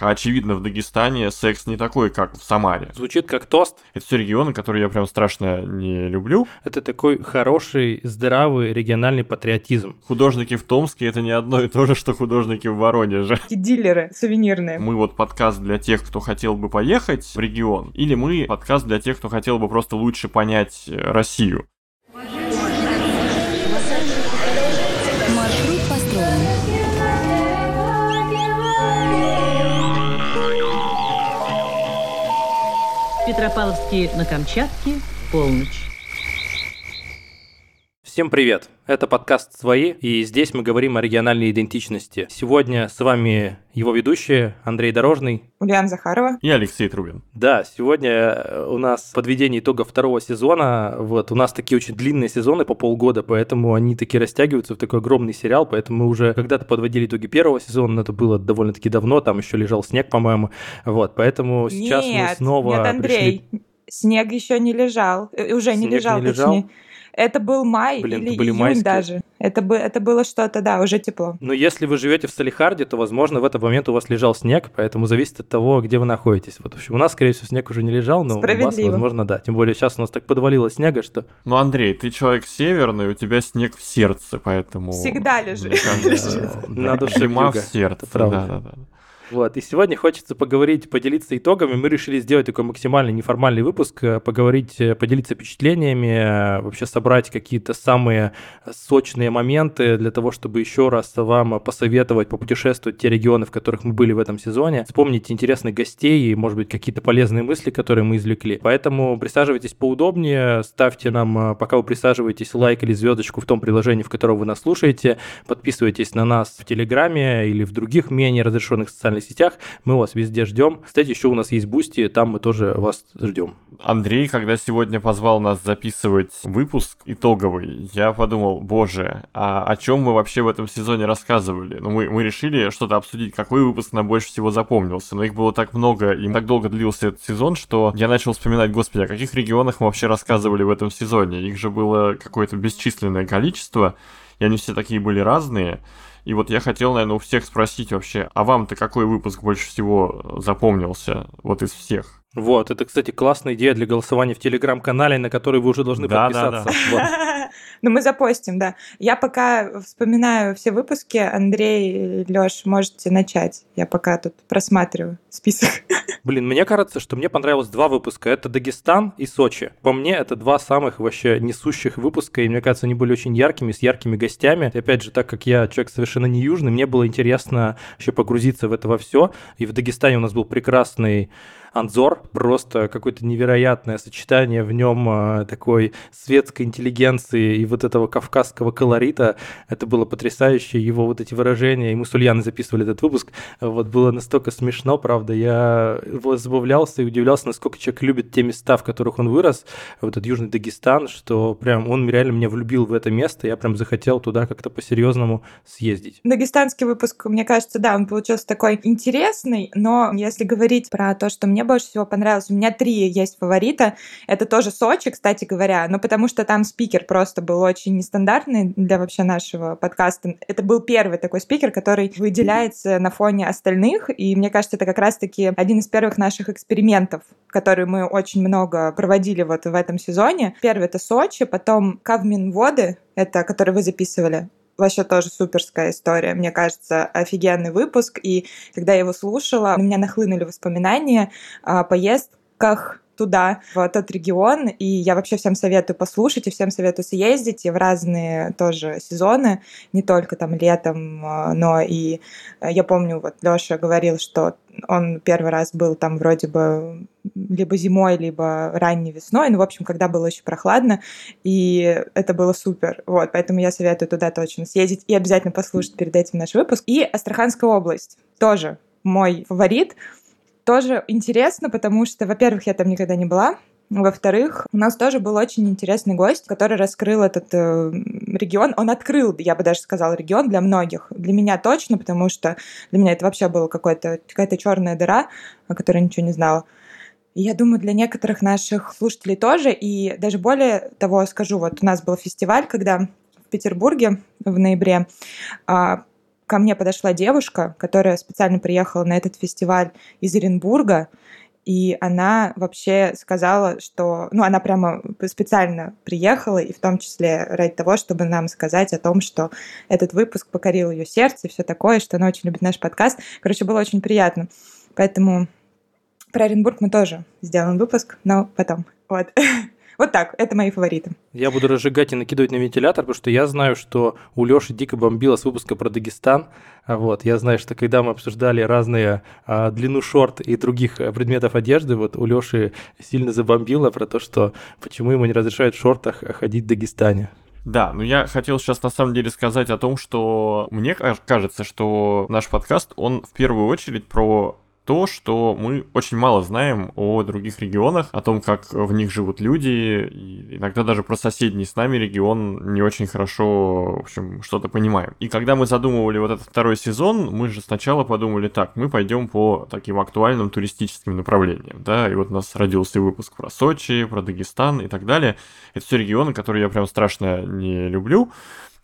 Очевидно, в Дагестане секс не такой, как в Самаре. Звучит как тост. Это все регионы, которые я прям страшно не люблю. Это такой хороший, здравый региональный патриотизм. Художники в Томске это не одно и то же, что художники в Воронеже. И дилеры сувенирные. Мы вот подкаст для тех, кто хотел бы поехать в регион, или мы подкаст для тех, кто хотел бы просто лучше понять э, Россию. Петропавловске на Камчатке, полночь. Всем привет! Это подкаст «Свои», и здесь мы говорим о региональной идентичности. Сегодня с вами его ведущие Андрей Дорожный. Ульяна Захарова. И Алексей Трубин. Да, сегодня у нас подведение итогов второго сезона. Вот, у нас такие очень длинные сезоны по полгода, поэтому они такие растягиваются в такой огромный сериал, поэтому мы уже когда-то подводили итоги первого сезона, но это было довольно-таки давно, там еще лежал снег, по-моему. Вот, поэтому сейчас нет, мы снова Нет, Андрей, пришли... снег еще не лежал. Э, Уже не Снег лежал, не лежал? точнее. Это был май Блин, или это были июнь майские. даже. Это, бы, это было что-то, да, уже тепло. Но если вы живете в Салихарде, то, возможно, в этот момент у вас лежал снег, поэтому зависит от того, где вы находитесь. Вот, в общем, у нас, скорее всего, снег уже не лежал, но у вас, возможно, да. Тем более сейчас у нас так подвалило снега, что... Ну, Андрей, ты человек северный, у тебя снег в сердце, поэтому... Всегда лежит. На душе зима в сердце. Вот, и сегодня хочется поговорить, поделиться итогами. Мы решили сделать такой максимально неформальный выпуск, э, поговорить, э, поделиться впечатлениями, э, вообще собрать какие-то самые сочные моменты для того, чтобы еще раз вам посоветовать попутешествовать те регионы, в которых мы были в этом сезоне, вспомнить интересных гостей и, может быть, какие-то полезные мысли, которые мы извлекли. Поэтому присаживайтесь поудобнее, ставьте нам, пока вы присаживаетесь, лайк или звездочку в том приложении, в котором вы нас слушаете, подписывайтесь на нас в Телеграме или в других менее разрешенных социальных сетях. Мы вас везде ждем. Кстати, еще у нас есть Бусти, там мы тоже вас ждем. Андрей, когда сегодня позвал нас записывать выпуск итоговый, я подумал, боже, а о чем мы вообще в этом сезоне рассказывали? Ну, мы, мы решили что-то обсудить, какой выпуск нам больше всего запомнился. Но их было так много, и так долго длился этот сезон, что я начал вспоминать, господи, о каких регионах мы вообще рассказывали в этом сезоне? Их же было какое-то бесчисленное количество, и они все такие были разные. И вот я хотел, наверное, у всех спросить вообще, а вам-то какой выпуск больше всего запомнился вот из всех? Вот, это, кстати, классная идея для голосования в Телеграм-канале, на который вы уже должны Да, да, подписаться. Вот. Ну, мы запостим, да. Я пока вспоминаю все выпуски. Андрей, Лёш, можете начать. Я пока тут просматриваю список. Блин, мне кажется, что мне понравилось два выпуска. Это Дагестан и Сочи. По мне, это два самых вообще несущих выпуска, и мне кажется, они были очень яркими, с яркими гостями. И опять же, так как я человек совершенно не южный, мне было интересно еще погрузиться в это во все. И в Дагестане у нас был прекрасный Анзор, просто какое-то невероятное сочетание в нем э, такой светской интеллигенции и вот этого кавказского колорита. Это было потрясающе, его вот эти выражения, и мы с Ульяной записывали этот выпуск, вот было настолько смешно, правда, я забавлялся и удивлялся, насколько человек любит те места, в которых он вырос, вот этот Южный Дагестан, что прям он реально меня влюбил в это место, я прям захотел туда как-то по-серьезному съездить. Дагестанский выпуск, мне кажется, да, он получился такой интересный, но если говорить про то, что мне больше всего понравилось, у меня три есть фаворита. Это тоже Сочи, кстати говоря, но потому что там спикер просто был очень нестандартный для вообще нашего подкаста. Это был первый такой спикер, который выделяется на фоне остальных, и мне кажется, это как раз-таки один из первых наших экспериментов, которые мы очень много проводили вот в этом сезоне. Первый — это Сочи, потом Кавминводы, это который вы записывали, вообще тоже суперская история. Мне кажется, офигенный выпуск. И когда я его слушала, у меня нахлынули воспоминания о поездках туда, в тот регион, и я вообще всем советую послушать, и всем советую съездить и в разные тоже сезоны, не только там летом, а, но и э, я помню, вот Лёша говорил, что он первый раз был там вроде бы либо зимой, либо ранней весной, ну, в общем, когда было очень прохладно, и это было супер, вот, поэтому я советую туда точно съездить и обязательно послушать перед этим наш выпуск. И Астраханская область тоже мой фаворит, тоже интересно, потому что, во-первых, я там никогда не была, во-вторых, у нас тоже был очень интересный гость, который раскрыл этот э, регион. Он открыл, я бы даже сказала, регион для многих. Для меня точно, потому что для меня это вообще была какая-то какая черная дыра, о которой ничего не знала. И я думаю, для некоторых наших слушателей тоже. И даже более того скажу, вот у нас был фестиваль, когда в Петербурге в ноябре а, ко мне подошла девушка, которая специально приехала на этот фестиваль из Оренбурга, и она вообще сказала, что... Ну, она прямо специально приехала, и в том числе ради того, чтобы нам сказать о том, что этот выпуск покорил ее сердце и все такое, что она очень любит наш подкаст. Короче, было очень приятно. Поэтому про Оренбург мы тоже сделаем выпуск, но потом. Вот. Вот так, это мои фавориты. Я буду разжигать и накидывать на вентилятор, потому что я знаю, что у Лёши дико бомбило с выпуска про Дагестан. А вот, я знаю, что когда мы обсуждали разные а, длину шорт и других а, предметов одежды, вот у Лёши сильно забомбило про то, что почему ему не разрешают в шортах ходить в Дагестане. Да, ну я хотел сейчас на самом деле сказать о том, что мне кажется, что наш подкаст, он в первую очередь про то, что мы очень мало знаем о других регионах, о том, как в них живут люди, и иногда даже про соседний с нами регион не очень хорошо, в общем, что-то понимаем. И когда мы задумывали вот этот второй сезон, мы же сначала подумали, так, мы пойдем по таким актуальным туристическим направлениям, да, и вот у нас родился выпуск про Сочи, про Дагестан и так далее. Это все регионы, которые я прям страшно не люблю,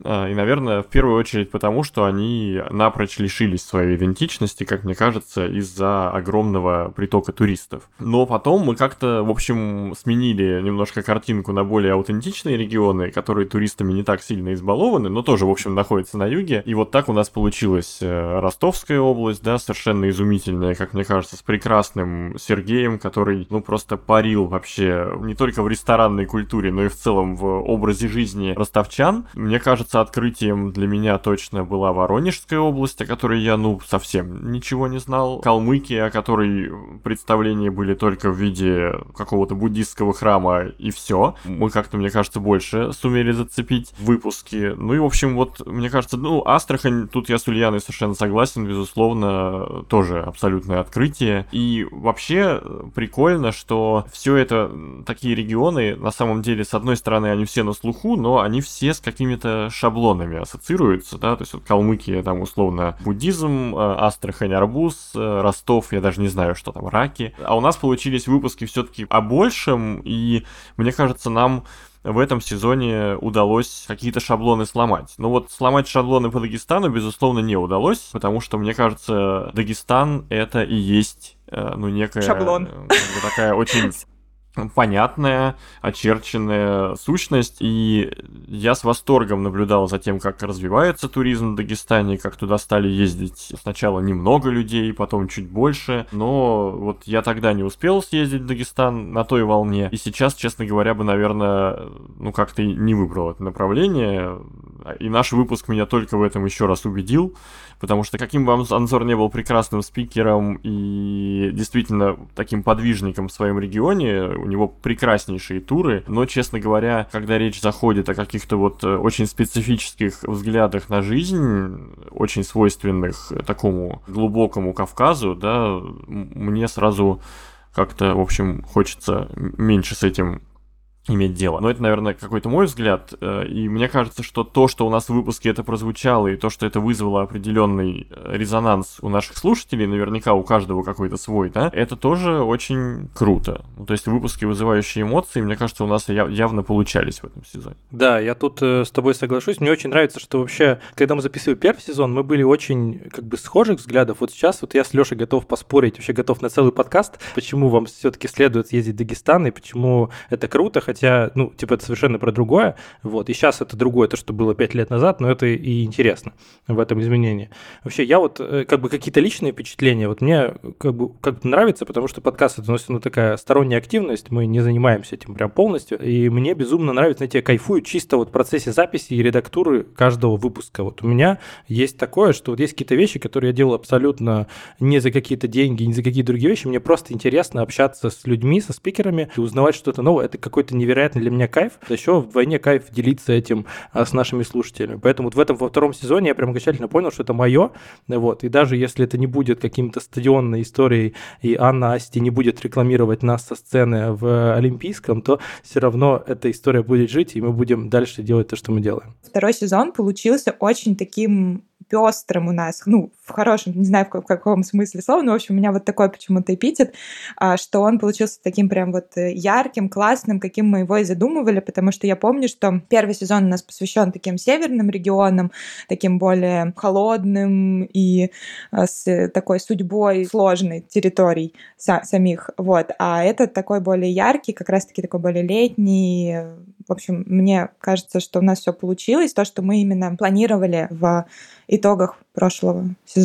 и, наверное, в первую очередь потому, что они напрочь лишились своей идентичности, как мне кажется, из-за огромного притока туристов. Но потом мы как-то, в общем, сменили немножко картинку на более аутентичные регионы, которые туристами не так сильно избалованы, но тоже, в общем, находятся на юге. И вот так у нас получилась э, Ростовская область, да, совершенно изумительная, как мне кажется, с прекрасным Сергеем, который, ну, просто парил вообще не только в ресторанной культуре, но и в целом в образе жизни ростовчан. Мне кажется, кажется, открытием для меня точно была Воронежская область, о которой я, ну, совсем ничего не знал. Калмыкия, о которой представления были только в виде какого-то буддистского храма, и все. Мы как-то, мне кажется, больше сумели зацепить выпуски. Ну и, в общем, вот, мне кажется, ну, Астрахань, тут я с Ульяной совершенно согласен, безусловно, тоже абсолютное открытие. И вообще прикольно, что все это такие регионы, на самом деле, с одной стороны, они все на слуху, но они все с какими-то шаблонами ассоциируются, да, то есть вот Калмыкия, там, условно, буддизм, э, Астрахань, арбуз, э, Ростов, я даже не знаю, что там, раки. А у нас получились выпуски все-таки о большем, и мне кажется, нам в этом сезоне удалось какие-то шаблоны сломать. Но вот сломать шаблоны по Дагестану, безусловно, не удалось, потому что, мне кажется, Дагестан это и есть э, ну, некая... Шаблон. Такая очень понятная, очерченная сущность, и я с восторгом наблюдал за тем, как развивается туризм в Дагестане, как туда стали ездить сначала немного людей, потом чуть больше, но вот я тогда не успел съездить в Дагестан на той волне, и сейчас, честно говоря, бы, наверное, ну как-то не выбрал это направление, и наш выпуск меня только в этом еще раз убедил, потому что каким бы Анзор не был прекрасным спикером и действительно таким подвижником в своем регионе, у него прекраснейшие туры, но, честно говоря, когда речь заходит о каких-то вот э, очень специфических взглядах на жизнь, очень свойственных такому глубокому Кавказу, да, мне сразу как-то, в общем, хочется меньше с этим иметь дело. Но это, наверное, какой-то мой взгляд. Э, и мне кажется, что то, что у нас в выпуске это прозвучало, и то, что это вызвало определенный э, резонанс у наших слушателей, наверняка у каждого какой-то свой, да, это тоже очень круто. Ну, то есть выпуски, вызывающие эмоции, мне кажется, у нас явно получались в этом сезоне. Да, я тут э, с тобой соглашусь. Мне очень нравится, что вообще, когда мы записывали первый сезон, мы были очень как бы схожих взглядов. Вот сейчас вот я с Лешей готов поспорить, вообще готов на целый подкаст, почему вам все-таки следует съездить в Дагестан и почему это круто, хотя ну, типа, это совершенно про другое, вот, и сейчас это другое, то, что было пять лет назад, но это и интересно в этом изменении. Вообще, я вот, э, как бы, какие-то личные впечатления, вот мне, как бы, как нравится, потому что подкаст это, ну, такая сторонняя активность, мы не занимаемся этим прям полностью, и мне безумно нравится, знаете, я кайфую чисто вот в процессе записи и редактуры каждого выпуска. Вот у меня есть такое, что вот есть какие-то вещи, которые я делаю абсолютно не за какие-то деньги, не за какие другие вещи, мне просто интересно общаться с людьми, со спикерами, и узнавать что-то новое, это какой-то невероятный для меня кайф. Еще вдвойне кайф делиться этим а, с нашими слушателями. Поэтому вот в этом во втором сезоне я прям окончательно понял, что это мое. Вот. И даже если это не будет каким-то стадионной историей, и Анна Асти не будет рекламировать нас со сцены в Олимпийском, то все равно эта история будет жить, и мы будем дальше делать то, что мы делаем. Второй сезон получился очень таким пестрым у нас, ну, в хорошем, не знаю, в каком смысле слова, но, в общем, у меня вот такой почему-то эпитет, а, что он получился таким прям вот э, ярким, классным, каким мы его и задумывали, потому что я помню, что первый сезон у нас посвящен таким северным регионам, таким более холодным и а, с такой судьбой сложной территорий самих, вот, а этот такой более яркий, как раз-таки такой более летний, в общем, мне кажется, что у нас все получилось, то, что мы именно планировали в итогах прошлого сезона.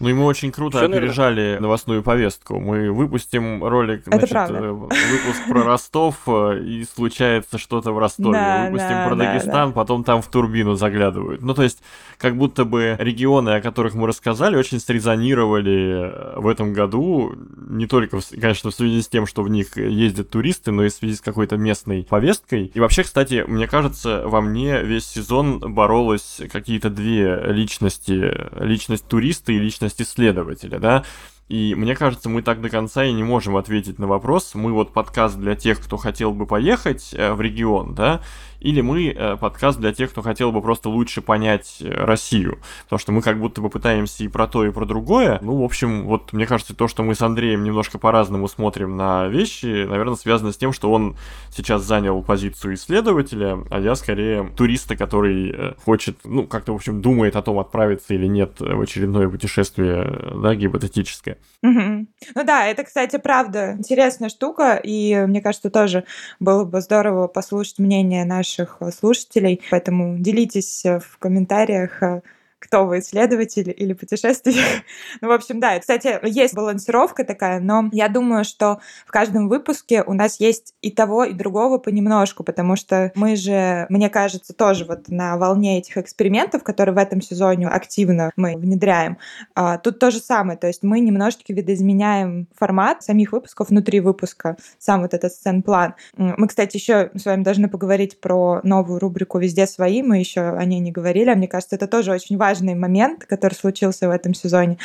Ну и мы очень круто Еще, опережали наверное... новостную повестку. Мы выпустим ролик, значит, Это выпуск про Ростов, э, и случается что-то в Ростове. Да, выпустим да, про да, Дагестан, да. потом там в турбину заглядывают. Ну то есть, как будто бы регионы, о которых мы рассказали, очень срезонировали э, в этом году, не только, конечно, в связи с тем, что в них ездят туристы, но и в связи с какой-то местной повесткой. И вообще, кстати, мне кажется, во мне весь сезон боролось какие-то две личности, личность туриста и личность исследователя, да, и мне кажется, мы так до конца и не можем ответить на вопрос. Мы вот подкаст для тех, кто хотел бы поехать э, в регион, да, или мы э, подкаст для тех, кто хотел бы просто лучше понять э, Россию. Потому что мы как будто бы пытаемся и про то, и про другое. Ну, в общем, вот мне кажется, то, что мы с Андреем немножко по-разному смотрим на вещи, наверное, связано с тем, что он сейчас занял позицию исследователя, а я скорее туриста, который э, хочет, ну, как-то, в общем, думает о том, отправиться или нет в очередное путешествие, да, гипотетическое. Угу. Ну да, это, кстати, правда интересная штука, и мне кажется, тоже было бы здорово послушать мнение наших наших э, слушателей. Поэтому делитесь э, в комментариях, э, кто вы, исследователь или путешественник. ну, в общем, да, кстати, есть балансировка такая, но я думаю, что в каждом выпуске у нас есть и того, и другого понемножку, потому что мы же, мне кажется, тоже вот на волне этих экспериментов, которые в этом сезоне активно мы внедряем, а, тут то же самое, то есть мы немножечко видоизменяем формат самих выпусков внутри выпуска, сам вот этот сцен-план. Мы, кстати, еще с вами должны поговорить про новую рубрику «Везде свои», мы еще о ней не говорили, а мне кажется, это тоже очень важно важный момент, который случился в этом сезоне.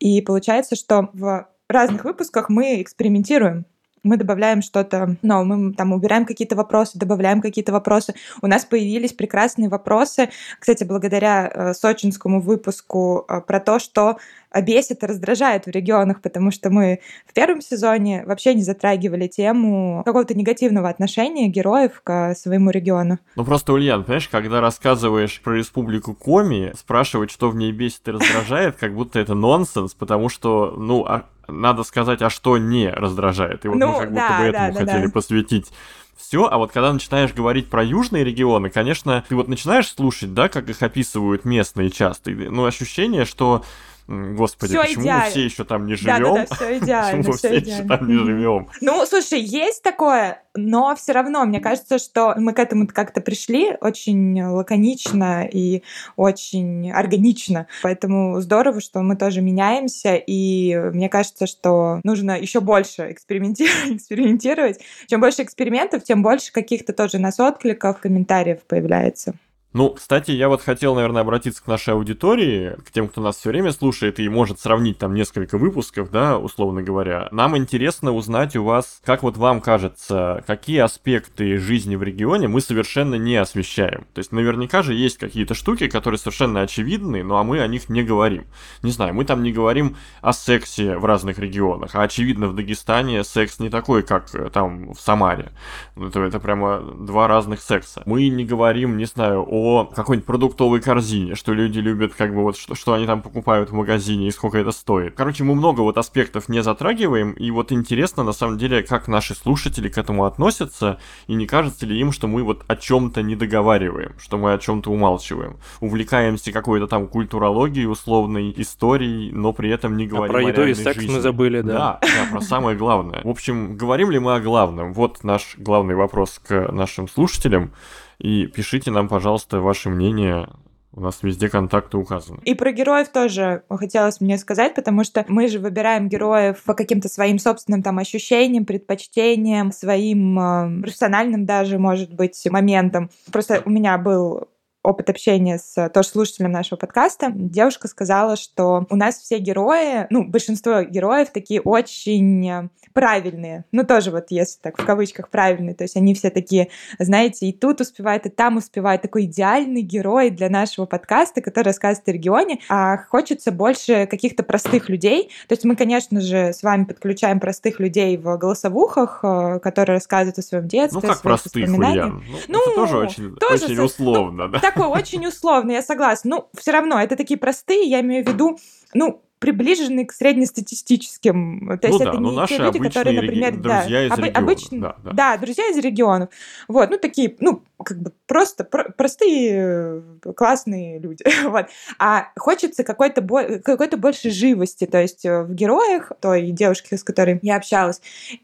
И получается, что в разных выпусках мы экспериментируем мы добавляем что-то но мы там убираем какие-то вопросы, добавляем какие-то вопросы. У нас появились прекрасные вопросы, кстати, благодаря э, сочинскому выпуску э, про то, что бесит и раздражает в регионах, потому что мы в первом сезоне вообще не затрагивали тему какого-то негативного отношения героев к своему региону. Ну просто, Ульян, понимаешь, когда рассказываешь про республику Коми, спрашивать, что в ней бесит и раздражает, как будто это нонсенс, потому что, ну, а надо сказать, а что не раздражает. И вот ну, мы как будто да, бы этому да, хотели да. посвятить все, а вот когда начинаешь говорить про южные регионы, конечно, ты вот начинаешь слушать, да, как их описывают местные часто, ну, ощущение, что Господи, всё почему идеально. мы все еще там не живем? Да, да, да, все идеально. Почему мы все еще там не живем? Ну, слушай, есть такое, но все равно, мне кажется, что мы к этому как-то пришли очень лаконично и очень органично. Поэтому здорово, что мы тоже меняемся, и мне кажется, что нужно еще больше экспериментировать, экспериментировать. Чем больше экспериментов, тем больше каких-то тоже нас откликов, комментариев появляется. Ну, кстати, я вот хотел, наверное, обратиться к нашей аудитории, к тем, кто нас все время слушает и может сравнить там несколько выпусков, да, условно говоря. Нам интересно узнать у вас, как вот вам кажется, какие аспекты жизни в регионе мы совершенно не освещаем. То есть наверняка же есть какие-то штуки, которые совершенно очевидны, но а мы о них не говорим. Не знаю, мы там не говорим о сексе в разных регионах, а очевидно в Дагестане секс не такой, как э, там в Самаре. Это, это прямо два разных секса. Мы не говорим, не знаю, о о какой-нибудь продуктовой корзине, что люди любят, как бы вот, что, что они там покупают в магазине и сколько это стоит. Короче, мы много вот аспектов не затрагиваем, и вот интересно, на самом деле, как наши слушатели к этому относятся, и не кажется ли им, что мы вот о чем-то не договариваем, что мы о чем-то умалчиваем. Увлекаемся какой-то там культурологией, условной историей, но при этом не говорим а про еду и секс жизни. мы забыли, да. Да, да, про самое главное. В общем, говорим ли мы о главном? Вот наш главный вопрос к нашим слушателям. И пишите нам, пожалуйста, ваше мнение у нас везде контакты указаны. И про героев тоже хотелось мне сказать, потому что мы же выбираем героев по каким-то своим собственным там ощущениям, предпочтениям, своим э, профессиональным даже, может быть, моментам. Просто у меня был опыт общения с тоже слушателем нашего подкаста. Девушка сказала, что у нас все герои, ну, большинство героев такие очень правильные. Ну, тоже вот если так в кавычках правильные. То есть они все такие, знаете, и тут успевают, и там успевают. Такой идеальный герой для нашего подкаста, который рассказывает о регионе. А хочется больше каких-то простых людей. То есть мы, конечно же, с вами подключаем простых людей в голосовухах, э, которые рассказывают о своем детстве, Ну, как простых, Ульян? Ну, Ну, это тоже очень, тоже очень со- условно, да? Такой очень условный, я согласна. Ну, все равно, это такие простые, я имею в виду, ну, приближенные к среднестатистическим. То есть Ну это да, ну не наши те люди, которые, обычные реги- например, да, друзья из обы- региона, обычные- да, да. да, друзья из регионов. Вот, ну, такие, ну, как бы просто про- простые э, классные люди. вот. А хочется какой-то бо- какой-то больше живости, то есть э, в героях той девушки, с которой я общалась.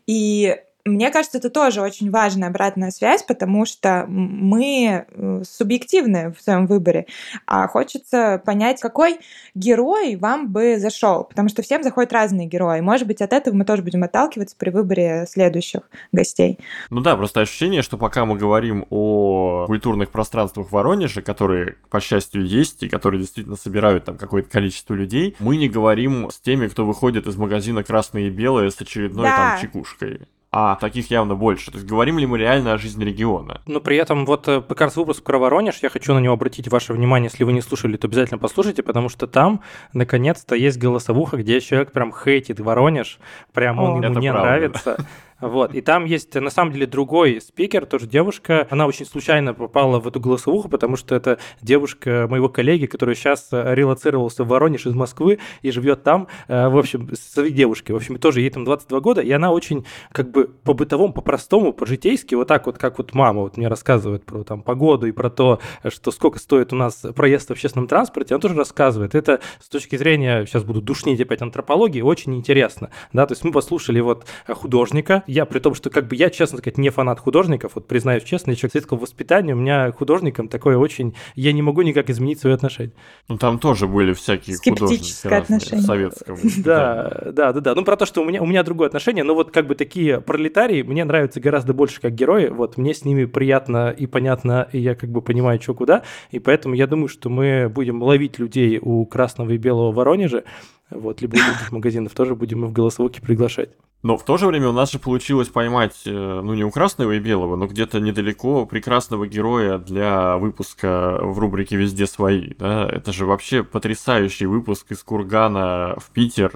И мне кажется, это тоже очень важная обратная связь, потому что мы э, субъективны в своем выборе, а хочется понять, какой герой вам бы зашел, потому что всем заходят разные герои. Может быть, от этого мы тоже будем отталкиваться при выборе следующих гостей. Ну да, просто ощущение, что пока мы говорим о культурных пространствах Воронежа, которые, по счастью, есть, и которые действительно собирают там какое-то количество людей, мы не говорим с теми, кто выходит из магазина «Красное и белое» с очередной Да. там чекушкой. А таких явно больше. То есть говорим ли мы реально о жизни региона? Но при этом вот э, как раз выпуск про Воронеж, я хочу на него обратить ваше внимание, если вы не слушали, то обязательно послушайте, потому что там, наконец-то, есть голосовуха, где человек прям хейтит Воронеж, прям он О. ему не правда. нравится. Вот, и там есть, на самом деле, другой спикер, тоже девушка. Она очень случайно попала в эту голосовуху, потому что это девушка моего коллеги, который сейчас релацировался в Воронеж из Москвы и живет там, э, в общем, с своей девушкой. В общем, тоже ей там 22 года, и она очень, как бы, по-бытовому, по-простому, по-житейски, вот так вот, как вот мама вот мне рассказывает про там погоду и про то, что сколько стоит у нас проезд в общественном транспорте, она тоже рассказывает. Это с точки зрения, сейчас буду душнить опять антропологии, очень интересно. Да, то есть мы послушали вот художника, я при том, что как бы я, честно сказать, не фанат художников, вот признаюсь честно, я человек светского воспитания, у меня к художникам такое очень, я не могу никак изменить свое отношение. Ну там тоже были всякие художники отношение. советского. Да, да, да, да. Ну, про то, что у меня, у меня другое отношение, но вот как бы такие пролетарии мне нравятся гораздо больше как герои, вот мне с ними приятно и понятно, и я как бы понимаю, что куда, и поэтому я думаю, что мы будем ловить людей у красного и белого Воронежа, вот, либо у других магазинов тоже будем их в голосовухе приглашать. Но в то же время у нас же получилось поймать, э, ну не у красного и белого, но где-то недалеко прекрасного героя для выпуска в рубрике «Везде свои». Да? Это же вообще потрясающий выпуск из Кургана в Питер.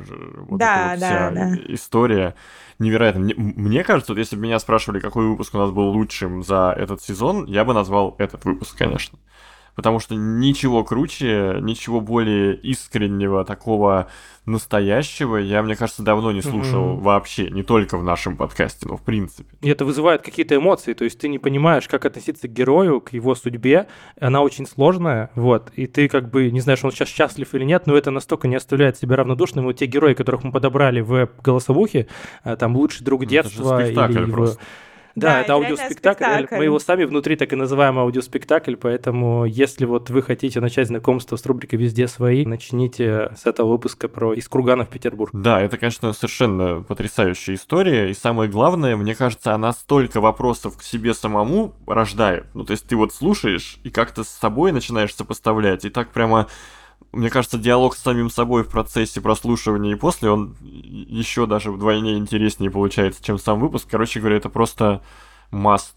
Вот Да, эта вот да, вся да. история невероятно. Мне, мне кажется, вот если бы меня спрашивали, какой выпуск у нас был лучшим за этот сезон, я бы назвал этот выпуск, конечно. Потому что ничего круче, ничего более искреннего, такого настоящего я, мне кажется, давно не слушал Мгм. вообще. Не только в нашем подкасте, но в принципе. И это вызывает какие-то эмоции, то есть ты не понимаешь, как относиться к герою, к его судьбе, она очень сложная, вот, и ты как бы не знаешь, он сейчас счастлив или нет, но это настолько не оставляет себя равнодушным. Вот те герои, которых мы подобрали в голосовухе, а, там лучший друг Ну, детства спектакль или его- просто. Да, Да, это аудиоспектакль. спектакль. Мы его сами внутри так и называем аудиоспектакль, поэтому если вот вы хотите начать знакомство с рубрикой «Везде свои», начните с этого выпуска про «Из Кургана в Петербург». Да, это, конечно, совершенно потрясающая история. И самое главное, мне кажется, она столько вопросов к себе самому рождает. Ну, то есть ты вот слушаешь и как-то с собой начинаешь сопоставлять. И так прямо мне кажется, диалог с самим собой в процессе прослушивания и после, он еще даже вдвойне интереснее получается, чем сам выпуск. Короче говоря, это просто must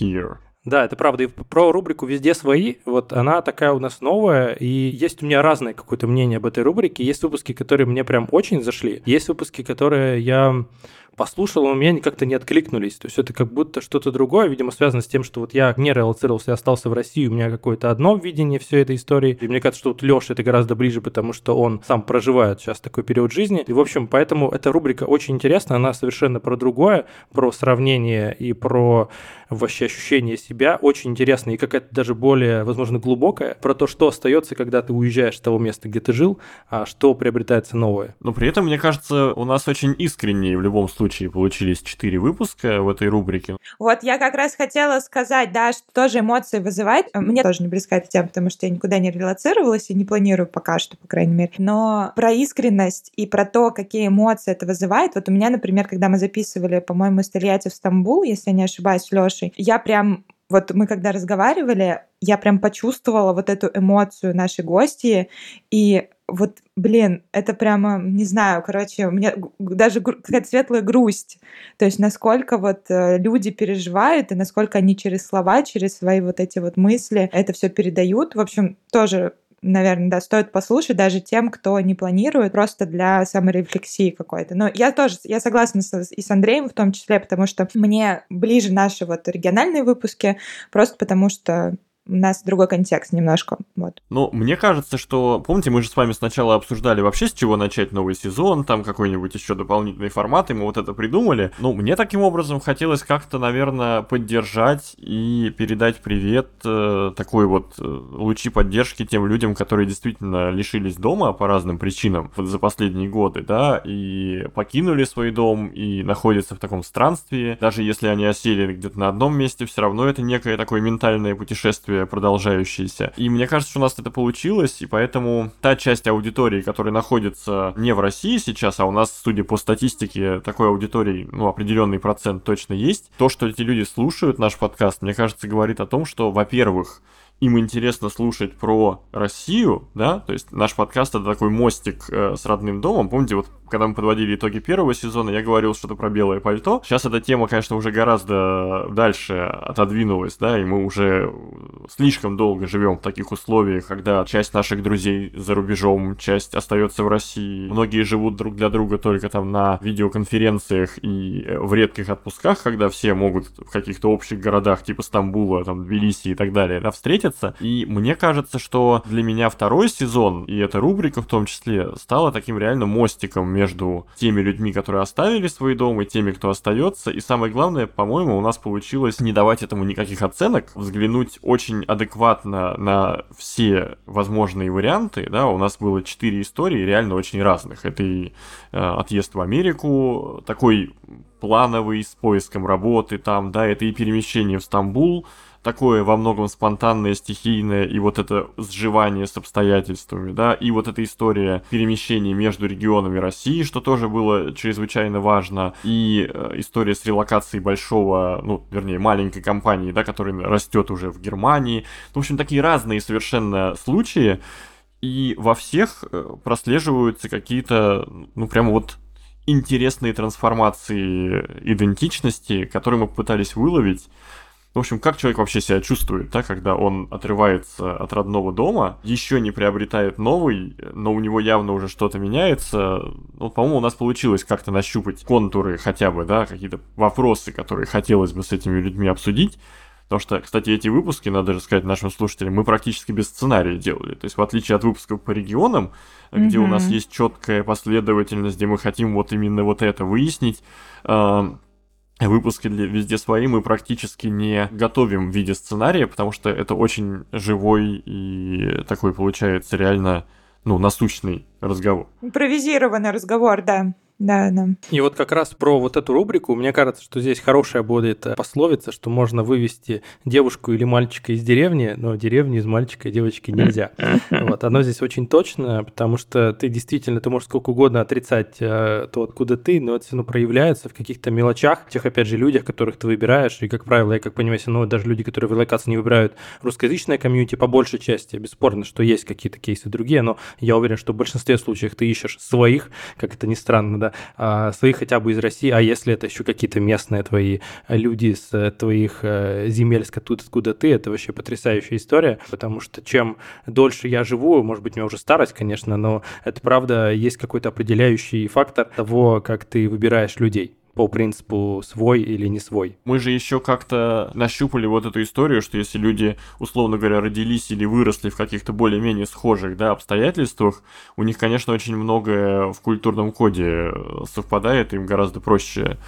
hear. Да, это правда. И про рубрику «Везде свои», вот она такая у нас новая, и есть у меня разное какое-то мнение об этой рубрике. Есть выпуски, которые мне прям очень зашли, есть выпуски, которые я послушал, у меня как-то не откликнулись. То есть это как будто что-то другое, видимо, связано с тем, что вот я не релацировался, я остался в России, у меня какое-то одно видение всей этой истории. И мне кажется, что вот Леша это гораздо ближе, потому что он сам проживает сейчас такой период жизни. И, в общем, поэтому эта рубрика очень интересна, она совершенно про другое, про сравнение и про вообще ощущение себя. Очень интересно и какая-то даже более, возможно, глубокая, про то, что остается, когда ты уезжаешь с того места, где ты жил, а что приобретается новое. Но при этом, мне кажется, у нас очень искренние в любом случае получились четыре выпуска в этой рубрике. Вот я как раз хотела сказать, да, что тоже эмоции вызывает. Мне тоже не близка эта тема, потому что я никуда не релацировалась и не планирую пока что, по крайней мере. Но про искренность и про то, какие эмоции это вызывает. Вот у меня, например, когда мы записывали, по-моему, из Тольятти в Стамбул, если я не ошибаюсь, с Лешей, я прям вот мы когда разговаривали, я прям почувствовала вот эту эмоцию нашей гости, и вот, блин, это прямо, не знаю, короче, у меня даже какая-то светлая грусть. То есть насколько вот э, люди переживают, и насколько они через слова, через свои вот эти вот мысли это все передают. В общем, тоже наверное, да, стоит послушать даже тем, кто не планирует, просто для саморефлексии какой-то. Но я тоже, я согласна с, и с Андреем в том числе, потому что мне ближе наши вот региональные выпуски, просто потому что у нас другой контекст немножко. Вот. Ну, мне кажется, что... Помните, мы же с вами сначала обсуждали вообще, с чего начать новый сезон, там какой-нибудь еще дополнительный формат, и мы вот это придумали. Ну, мне таким образом хотелось как-то, наверное, поддержать и передать привет, э, такой вот э, лучи поддержки тем людям, которые действительно лишились дома по разным причинам вот за последние годы, да, и покинули свой дом, и находятся в таком странстве. Даже если они осели где-то на одном месте, все равно это некое такое ментальное путешествие путешествие продолжающееся. И мне кажется, что у нас это получилось, и поэтому та часть аудитории, которая находится не в России сейчас, а у нас, судя по статистике, такой аудитории, ну, определенный процент точно есть, то, что эти люди слушают наш подкаст, мне кажется, говорит о том, что, во-первых, им интересно слушать про Россию, да, то есть наш подкаст это такой мостик э, с родным домом. Помните, вот когда мы подводили итоги первого сезона, я говорил что-то про белое пальто. Сейчас эта тема, конечно, уже гораздо дальше отодвинулась, да, и мы уже слишком долго живем в таких условиях, когда часть наших друзей за рубежом, часть остается в России. Многие живут друг для друга только там на видеоконференциях и в редких отпусках, когда все могут в каких-то общих городах типа Стамбула, там, Тбилиси и так далее, да, встретиться. И мне кажется, что для меня второй сезон, и эта рубрика в том числе, стала таким реально мостиком между теми людьми, которые оставили свой дом, и теми, кто остается. И самое главное, по-моему, у нас получилось не давать этому никаких оценок, взглянуть очень адекватно на все возможные варианты. Да, у нас было четыре истории, реально очень разных. Это и э, отъезд в Америку, такой плановый, с поиском работы там, да, это и перемещение в Стамбул, такое во многом спонтанное, стихийное, и вот это сживание с обстоятельствами, да, и вот эта история перемещения между регионами России, что тоже было чрезвычайно важно, и э, история с релокацией большого, ну, вернее, маленькой компании, да, которая растет уже в Германии. В общем, такие разные совершенно случаи, и во всех э, прослеживаются какие-то, ну, прямо вот интересные трансформации идентичности, которые мы пытались выловить. В общем, как человек вообще себя чувствует, да, когда он отрывается от родного дома, еще не приобретает новый, но у него явно уже что-то меняется. Ну, по-моему, у нас получилось как-то нащупать контуры хотя бы, да, какие-то вопросы, которые хотелось бы с этими людьми обсудить. Потому что, кстати, эти выпуски, надо же сказать нашим слушателям, мы практически без сценария делали. То есть, в отличие от выпусков по регионам, mm-hmm. где у нас есть четкая последовательность, где мы хотим вот именно вот это выяснить, выпуски для везде свои мы практически не готовим в виде сценария, потому что это очень живой и такой получается реально ну, насущный разговор. Импровизированный разговор, да. Да, да. И вот как раз про вот эту рубрику, мне кажется, что здесь хорошая будет пословица, что можно вывести девушку или мальчика из деревни, но деревни из мальчика и девочки нельзя. Вот, оно здесь очень точно, потому что ты действительно, ты можешь сколько угодно отрицать э, то, откуда ты, но это все равно проявляется в каких-то мелочах, тех, опять же, людях, которых ты выбираешь, и, как правило, я как понимаю, ну, даже люди, которые в релокации не выбирают русскоязычное комьюнити по большей части, бесспорно, что есть какие-то кейсы другие, но я уверен, что в большинстве случаев ты ищешь своих, как это ни странно, да, да, а, свои хотя бы из России, а если это еще какие-то местные твои люди с твоих э, земель, откуда, откуда ты, это вообще потрясающая история, потому что чем дольше я живу, может быть, у меня уже старость, конечно, но это правда есть какой-то определяющий фактор того, как ты выбираешь людей по принципу свой или не свой. Мы же еще как-то нащупали вот эту историю, что если люди, условно говоря, родились или выросли в каких-то более-менее схожих да, обстоятельствах, у них, конечно, очень многое в культурном коде совпадает, им гораздо проще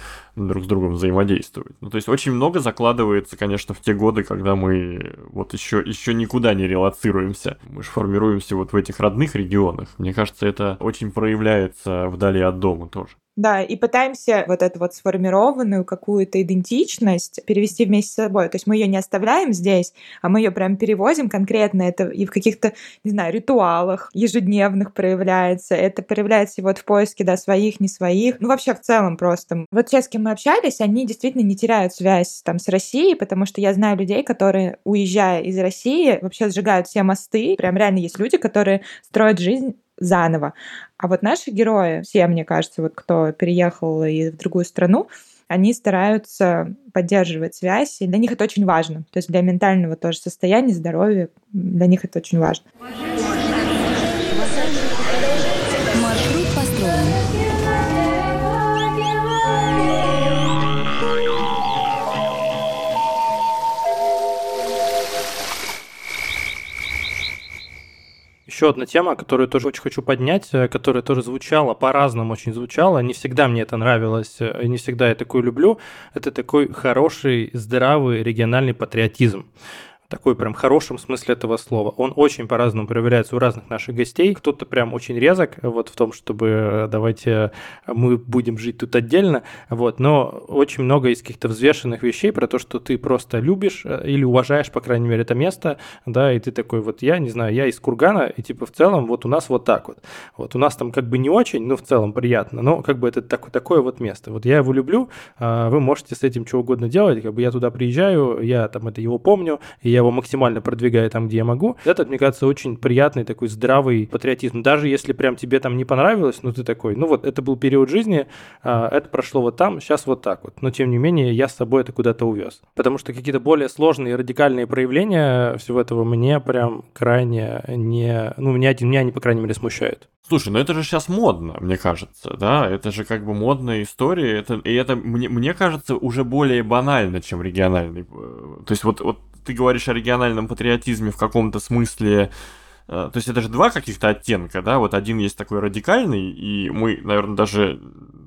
друг с другом взаимодействовать. Ну, то есть очень много закладывается, конечно, в те годы, когда мы вот еще, еще никуда не релацируемся. Мы же формируемся вот в этих родных регионах. Мне кажется, это очень проявляется вдали от дома тоже. Да, и пытаемся вот эту вот сформированную какую-то идентичность перевести вместе с собой. То есть мы ее не оставляем здесь, а мы ее прям перевозим конкретно. Это и в каких-то, не знаю, ритуалах ежедневных проявляется. Это проявляется и вот в поиске, да, своих, не своих. Ну, вообще в целом просто. Вот те, с кем мы общались, они действительно не теряют связь там с Россией, потому что я знаю людей, которые, уезжая из России, вообще сжигают все мосты. Прям реально есть люди, которые строят жизнь заново. А вот наши герои, все, мне кажется, вот кто переехал в другую страну, они стараются поддерживать связь, и для них это очень важно. То есть для ментального тоже состояния, здоровья, для них это очень важно. Еще одна тема, которую тоже очень хочу поднять, э, которая тоже звучала, по-разному очень звучала, не всегда мне это нравилось, э, не всегда я такую люблю, это такой хороший, здравый региональный патриотизм такой прям хорошем смысле этого слова. Он очень по-разному проверяется у разных наших гостей. Кто-то прям очень резок вот в том, чтобы э, давайте мы будем жить тут отдельно, вот, но очень много из каких-то взвешенных вещей про то, что ты просто любишь э, или уважаешь, по крайней мере, это место, да, и ты такой вот, я не знаю, я из Кургана, и типа в целом вот у нас вот так вот. Вот у нас там как бы не очень, но в целом приятно, но как бы это так, такое вот место. Вот я его люблю, а вы можете с этим что угодно делать, как бы я туда приезжаю, я там это его помню, и я его максимально продвигаю там, где я могу. Это, мне кажется, очень приятный такой здравый патриотизм. Даже если прям тебе там не понравилось, ну ты такой, ну вот это был период жизни, а, это прошло вот там, сейчас вот так вот. Но тем не менее я с собой это куда-то увез. Потому что какие-то более сложные радикальные проявления всего этого мне прям крайне не, ну меня, меня они, по крайней мере, смущают. Слушай, ну это же сейчас модно, мне кажется, да? Это же как бы модная история, это, и это, мне, мне кажется, уже более банально, чем региональный. Э, то есть вот, вот ты говоришь о региональном патриотизме в каком-то смысле Э, то есть это же два каких-то оттенка, да, вот один есть такой радикальный, и мы, наверное, даже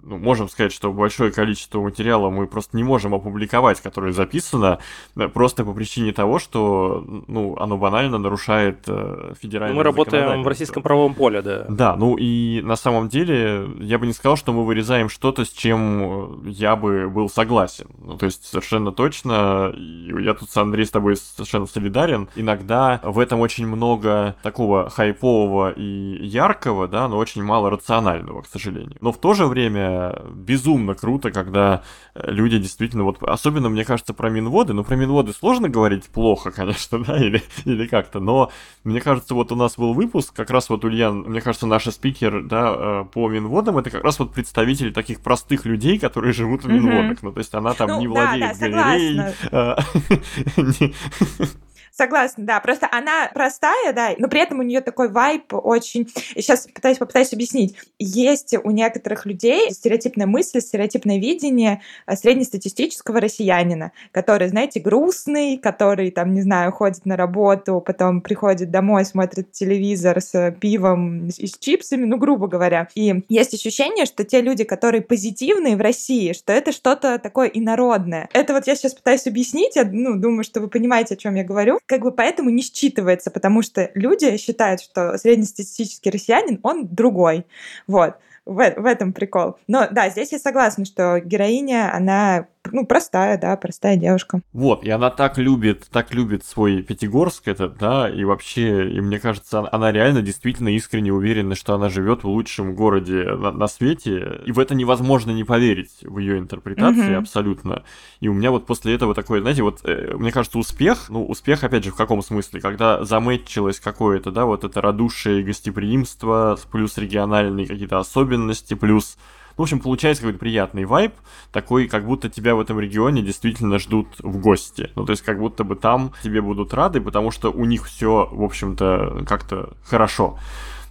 ну, можем сказать, что большое количество материала мы просто не можем опубликовать, которое записано, э, просто по причине того, что, ну, оно банально нарушает э, федеральное Мы работаем в российском правовом поле, да. Да, ну и на самом деле я бы не сказал, что мы вырезаем что-то, с чем я бы был согласен. Ну, то есть совершенно точно, я тут с Андреем с тобой совершенно солидарен, иногда в этом очень много такого хайпового и яркого, да, но очень мало рационального, к сожалению. Но в то же время безумно круто, когда люди действительно, вот особенно, мне кажется, про Минводы, ну, про Минводы сложно говорить плохо, конечно, да, или, или как-то, но мне кажется, вот у нас был выпуск, как раз вот Ульян, мне кажется, наш спикер, да, э, по Минводам, это как раз вот представитель таких простых людей, которые живут в Минводах, ну, то есть она там ну, не владеет да, да, галереей, э, Согласна, да. Просто она простая, да, но при этом у нее такой вайп очень... Сейчас пытаюсь, попытаюсь объяснить. Есть у некоторых людей стереотипная мысль, стереотипное видение э, среднестатистического россиянина, который, знаете, грустный, который, там, не знаю, ходит на работу, потом приходит домой, смотрит телевизор с пивом и с чипсами, ну, грубо говоря. И есть ощущение, что те люди, которые позитивные в России, что это что-то такое инородное. Это вот я сейчас пытаюсь объяснить, я, ну, думаю, что вы понимаете, о чем я говорю как бы поэтому не считывается, потому что люди считают, что среднестатистический россиянин, он другой. Вот. В, в этом прикол. Но да, здесь я согласна, что героиня, она ну, простая, да, простая девушка. Вот, и она так любит, так любит свой Пятигорск этот, да, и вообще, и мне кажется, она реально действительно искренне уверена, что она живет в лучшем городе на, на свете, и в это невозможно не поверить в ее интерпретации mm-hmm. абсолютно. И у меня вот после этого такое, знаете, вот, э, мне кажется, успех, ну, успех, опять же, в каком смысле, когда замэтчилось какое-то, да, вот это радушие и гостеприимство, плюс региональные какие-то особенности, плюс в общем, получается какой-то приятный вайб, такой, как будто тебя в этом регионе действительно ждут в гости. Ну, то есть, как будто бы там тебе будут рады, потому что у них все, в общем-то, как-то хорошо.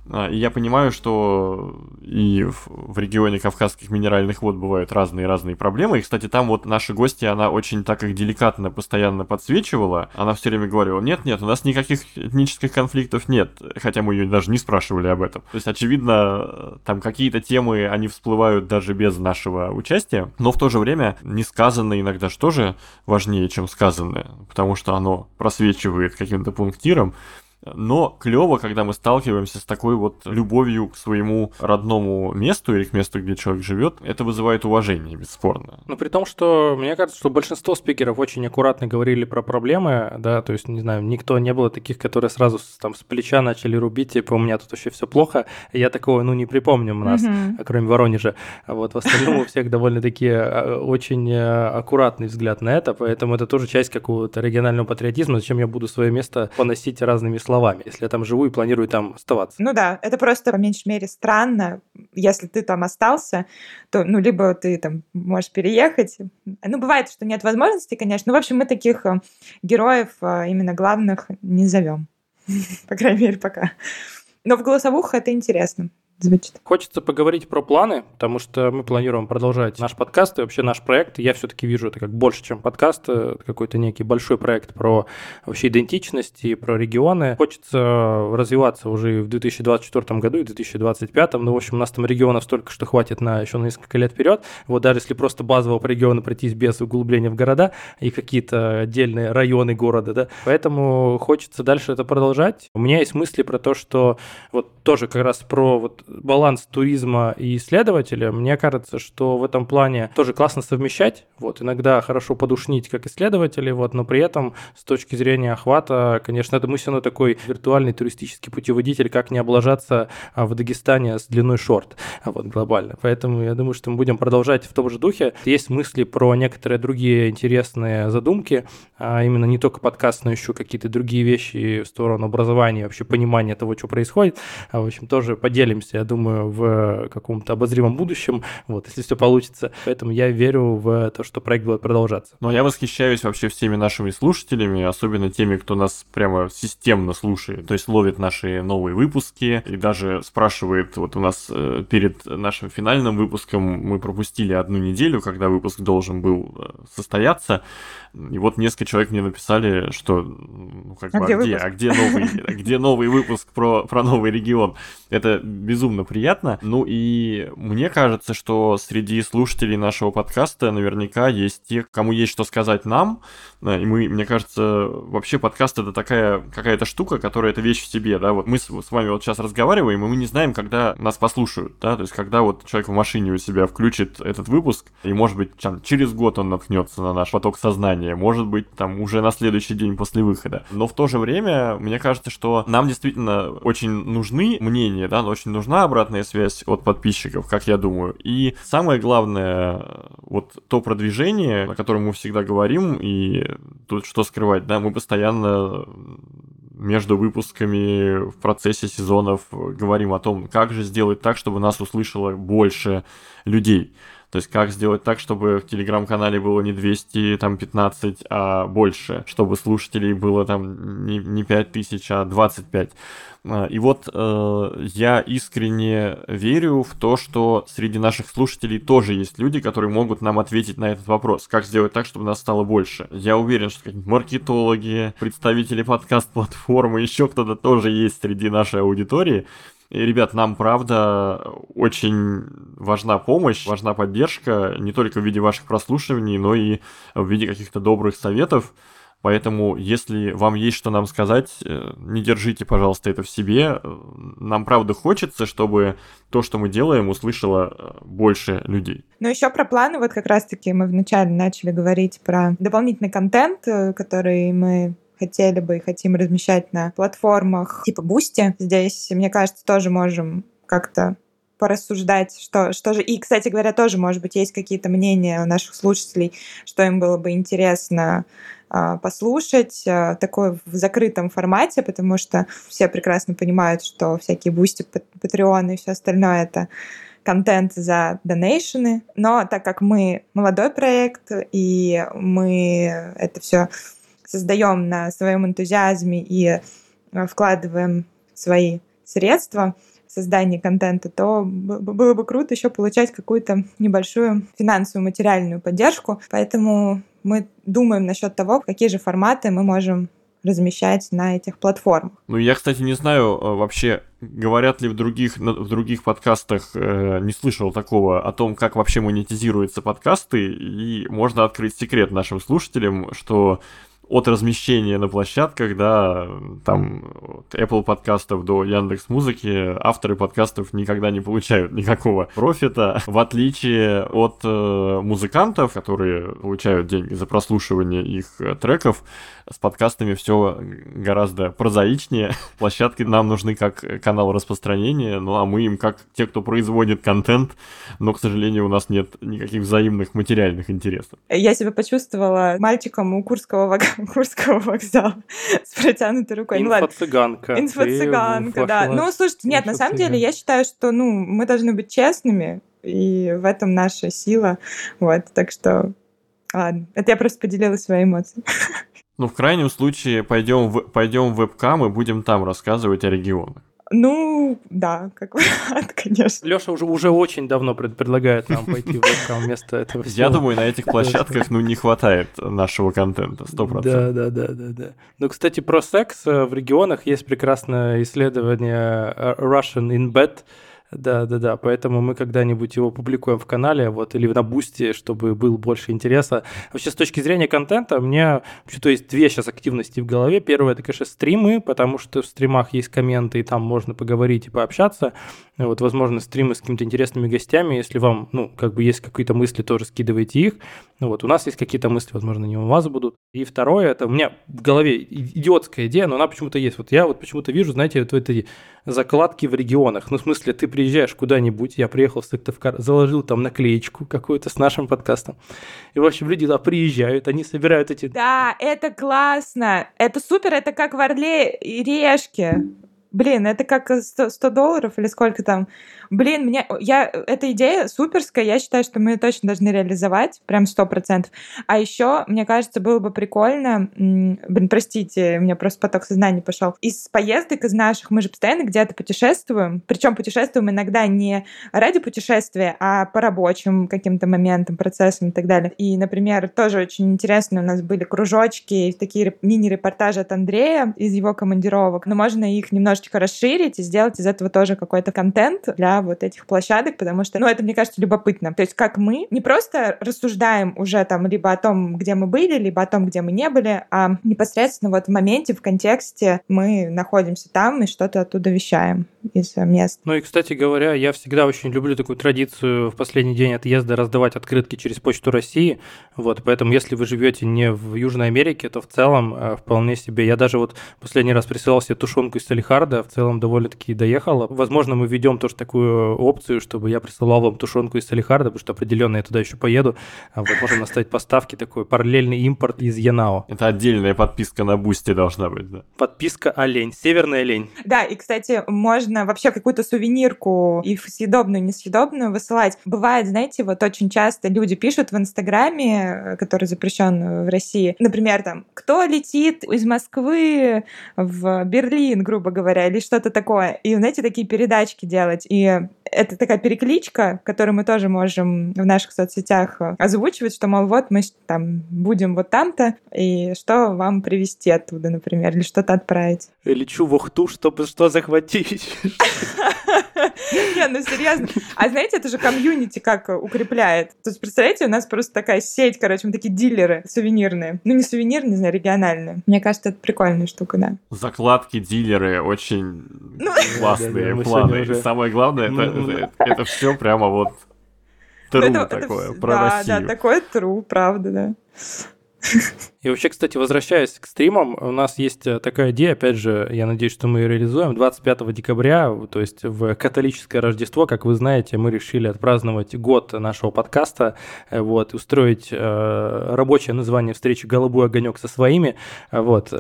А, и я понимаю, что и в регионе Кавказских минеральных вод бывают разные-разные проблемы. И, кстати, там вот наши гости, она очень так их деликатно постоянно подсвечивала. Она все время говорила, нет-нет, у нас никаких этнических конфликтов нет. Хотя мы ее даже не спрашивали об этом. То есть, очевидно, там какие-то темы, они всплывают даже без нашего участия. Но в то же время несказанное иногда что же важнее, чем сказанное. Потому что оно просвечивает каким-то пунктиром Но клево, когда мы сталкиваемся с такой вот любовью к своему родному месту или к месту, где человек живет. Это вызывает уважение, бесспорно. Ну, при том, что мне кажется, что большинство спикеров очень аккуратно говорили про проблемы, да, то есть, не знаю, никто не было таких, которые сразу там с плеча начали рубить, типа, у меня тут вообще все плохо. Я такого, ну, не припомню у нас, mm-hmm. кроме Воронежа. А вот в остальном у всех довольно-таки а, очень э, аккуратный взгляд на это, поэтому это тоже часть какого-то регионального патриотизма, зачем я буду свое место поносить разными словами, если я там живу и планирую там оставаться. Ну да, это просто по меньшей мере странно, если ты там остался, то, ну, либо ты там можешь переехать. Ну, бывает, что нет возможности, конечно. Ну, в общем, мы таких э, героев, э, именно главных, не зовем. По крайней мере, пока. Но в голосовухах это интересно звучит. Хочется поговорить про планы, потому что мы планируем продолжать наш подкаст и вообще наш проект. Я все-таки вижу это как больше, чем подкаст, это какой-то некий большой проект про вообще идентичность и про регионы. Хочется развиваться уже и в 2024 году, и в 2025. Ну, в общем, у нас там регионов столько, что хватит на еще на несколько лет вперед. Вот даже если просто базово по региону пройтись без углубления в города и какие-то отдельные районы города, да. Поэтому хочется дальше это продолжать. У меня есть мысли про то, что вот тоже как раз про вот баланс туризма и исследователя, мне кажется, что в этом плане тоже классно совмещать. Вот, иногда хорошо подушнить как исследователи, вот, но при этом с точки зрения охвата, конечно, это мы все равно такой виртуальный туристический путеводитель, как не облажаться а, в Дагестане с длиной шорт, вот, глобально. Поэтому я думаю, что мы будем продолжать в том же духе. Есть мысли про некоторые другие интересные задумки, а именно не только подкаст, но еще какие-то другие вещи в сторону образования, вообще понимания того, что происходит. А, в общем, тоже поделимся я думаю, в каком-то обозримом будущем, вот, если все получится. Поэтому я верю в то, что проект будет продолжаться. Ну, а я восхищаюсь вообще всеми нашими слушателями, особенно теми, кто нас прямо системно слушает, то есть ловит наши новые выпуски и даже спрашивает, вот у нас э, перед нашим финальным выпуском мы пропустили одну неделю, когда выпуск должен был э, состояться, и вот несколько человек мне написали, что ну, как а бы, где, а где, а где новый, где новый выпуск про, про новый регион. Это безумно приятно. Ну и мне кажется, что среди слушателей нашего подкаста наверняка есть те, кому есть что сказать нам. И мы, мне кажется, вообще подкаст это такая какая-то штука, которая это вещь в себе, да. Вот мы с, с вами вот сейчас разговариваем, и мы не знаем, когда нас послушают, да. То есть когда вот человек в машине у себя включит этот выпуск, и может быть там, через год он наткнется на наш поток сознания может быть, там уже на следующий день после выхода. Но в то же время, мне кажется, что нам действительно очень нужны мнения, да, очень нужна обратная связь от подписчиков, как я думаю. И самое главное, вот то продвижение, о котором мы всегда говорим, и тут что скрывать, да, мы постоянно между выпусками в процессе сезонов говорим о том, как же сделать так, чтобы нас услышало больше людей. То есть как сделать так, чтобы в телеграм-канале было не 200, там 15, а больше, чтобы слушателей было там не, не 5 тысяч, а 25. А, и вот э, я искренне верю в то, что среди наших слушателей тоже есть люди, которые могут нам ответить на этот вопрос. Как сделать так, чтобы нас стало больше? Я уверен, что маркетологи, представители подкаст-платформы, еще кто-то тоже есть среди нашей аудитории. Ребят, нам, правда, очень важна помощь, важна поддержка, не только в виде ваших прослушиваний, но и в виде каких-то добрых советов. Поэтому, если вам есть что нам сказать, э, не держите, пожалуйста, это в себе. Нам, правда, хочется, чтобы то, что мы делаем, услышало э, больше людей. Ну, еще про планы, вот как раз-таки мы вначале начали говорить про дополнительный контент, э, который мы хотели бы и хотим размещать на платформах типа Boosty. Здесь, мне кажется, тоже можем как-то порассуждать, что, что же... И, кстати говоря, тоже, может быть, есть какие-то мнения у наших слушателей, что им было бы интересно э, послушать, э, такое в закрытом формате, потому что все прекрасно понимают, что всякие бусти, патреоны и все остальное — это контент за donation ы. Но так как мы молодой проект, и мы это все создаем на своем энтузиазме и э, вкладываем свои средства в создание контента, то было бы круто еще получать какую-то небольшую финансовую материальную поддержку. Поэтому мы думаем насчет того, какие же форматы мы можем размещать на этих платформах. Ну, я, кстати, не знаю э, вообще, говорят ли в других, в других подкастах, э, не слышал такого, о том, как вообще монетизируются подкасты, и можно открыть секрет нашим слушателям, что от размещения на площадках, да, там от Apple подкастов до Яндекс Музыки, авторы подкастов никогда не получают никакого профита, в отличие от э, музыкантов, которые получают деньги за прослушивание их э, треков, с подкастами все гораздо прозаичнее. Площадки нам нужны как канал распространения, ну а мы им как те, кто производит контент, но, к сожалению, у нас нет никаких взаимных материальных интересов. Я себя почувствовала мальчиком у Курского, вок... Курского вокзала с протянутой рукой. Инфо-цыганка. Инфо-цыганка, да. Ну, слушайте, нет, на самом деле, я считаю, что, ну, мы должны быть честными, и в этом наша сила. Вот, так что Ладно, это я просто поделилась своей эмоцией. Ну, в крайнем случае, пойдем в, пойдем в вебкам и будем там рассказывать о регионах. Ну, да, как вариант, конечно. Леша уже, уже очень давно пред, предлагает нам пойти в вебкам вместо этого всего. Я думаю, на этих площадках, ну, не хватает нашего контента, сто процентов. Да, да, да, да, да. Ну, кстати, про секс э, в регионах есть прекрасное исследование э, Russian in Bed, да, да, да. Поэтому мы когда-нибудь его публикуем в канале, вот, или на бусте, чтобы был больше интереса. Вообще, с точки зрения контента, у меня вообще-то есть две сейчас активности в голове. Первое, это, конечно, стримы, потому что в стримах есть комменты, и там можно поговорить и пообщаться. Вот, возможно, стримы с какими-то интересными гостями. Если вам, ну, как бы есть какие-то мысли, тоже скидывайте их. Ну, вот, у нас есть какие-то мысли, возможно, не у вас будут. И второе, это у меня в голове идиотская идея, но она почему-то есть. Вот я вот почему-то вижу, знаете, вот эти закладки в регионах. Ну, в смысле, ты приезжаешь куда-нибудь, я приехал в Сыктывкар, заложил там наклеечку какую-то с нашим подкастом. И, в общем, люди туда приезжают, они собирают эти... Да, это классно, это супер, это как в Орле и Решке. Блин, это как 100, 100 долларов или сколько там. Блин, мне, я, эта идея суперская, я считаю, что мы ее точно должны реализовать, прям сто процентов. А еще, мне кажется, было бы прикольно, блин, простите, у меня просто поток сознания пошел. Из поездок, из наших, мы же постоянно где-то путешествуем, причем путешествуем иногда не ради путешествия, а по рабочим каким-то моментам, процессам и так далее. И, например, тоже очень интересно, у нас были кружочки, такие мини-репортажи от Андрея из его командировок, но можно их немножко немножечко расширить и сделать из этого тоже какой-то контент для вот этих площадок, потому что, ну, это, мне кажется, любопытно. То есть как мы не просто рассуждаем уже там либо о том, где мы были, либо о том, где мы не были, а непосредственно вот в моменте, в контексте мы находимся там и что-то оттуда вещаем из мест. Ну и, кстати говоря, я всегда очень люблю такую традицию в последний день отъезда раздавать открытки через Почту России. Вот, поэтому если вы живете не в Южной Америке, то в целом э, вполне себе. Я даже вот последний раз присылал себе тушенку из Салехарда, в целом довольно-таки доехала. Возможно, мы введем тоже такую опцию, чтобы я присылал вам тушенку из Салехарда, потому что определенно я туда еще поеду. А вот можем наладить поставки, такой параллельный импорт из ЯНАО. Это отдельная подписка на Бусти должна быть, да? Подписка олень, северный олень. Да, и, кстати, можно можно вообще какую-то сувенирку и съедобную, и несъедобную высылать. Бывает, знаете, вот очень часто люди пишут в Инстаграме, э, который запрещен в России, например, там, кто летит из Москвы в Берлин, грубо говоря, или что-то такое. И, знаете, такие передачки делать. И это такая перекличка, которую мы тоже можем в наших соцсетях озвучивать, что, мол, вот мы там будем вот там-то, и что вам привезти оттуда, например, или что-то отправить. Лечу в Ухту, чтобы что захватить. Не, ну серьезно. А знаете, это же комьюнити как укрепляет. То есть, представляете, у нас просто такая сеть, короче, мы такие дилеры сувенирные. Ну, не сувенирные, не знаю, региональные. Мне кажется, это прикольная штука, да. Закладки, дилеры очень ну, классные планы. Самое главное, это, это все прямо вот тру такое, про Да, да, такое тру, правда, да. И вообще, кстати, возвращаясь к стримам, у нас есть э, такая идея, опять же, я надеюсь, что мы ее реализуем. 25 декабря, то есть в католическое Рождество, как вы знаете, мы решили отпраздновать год нашего подкаста, э, вот, устроить э, рабочее название встречи «Голубой огонек» со своими, вот,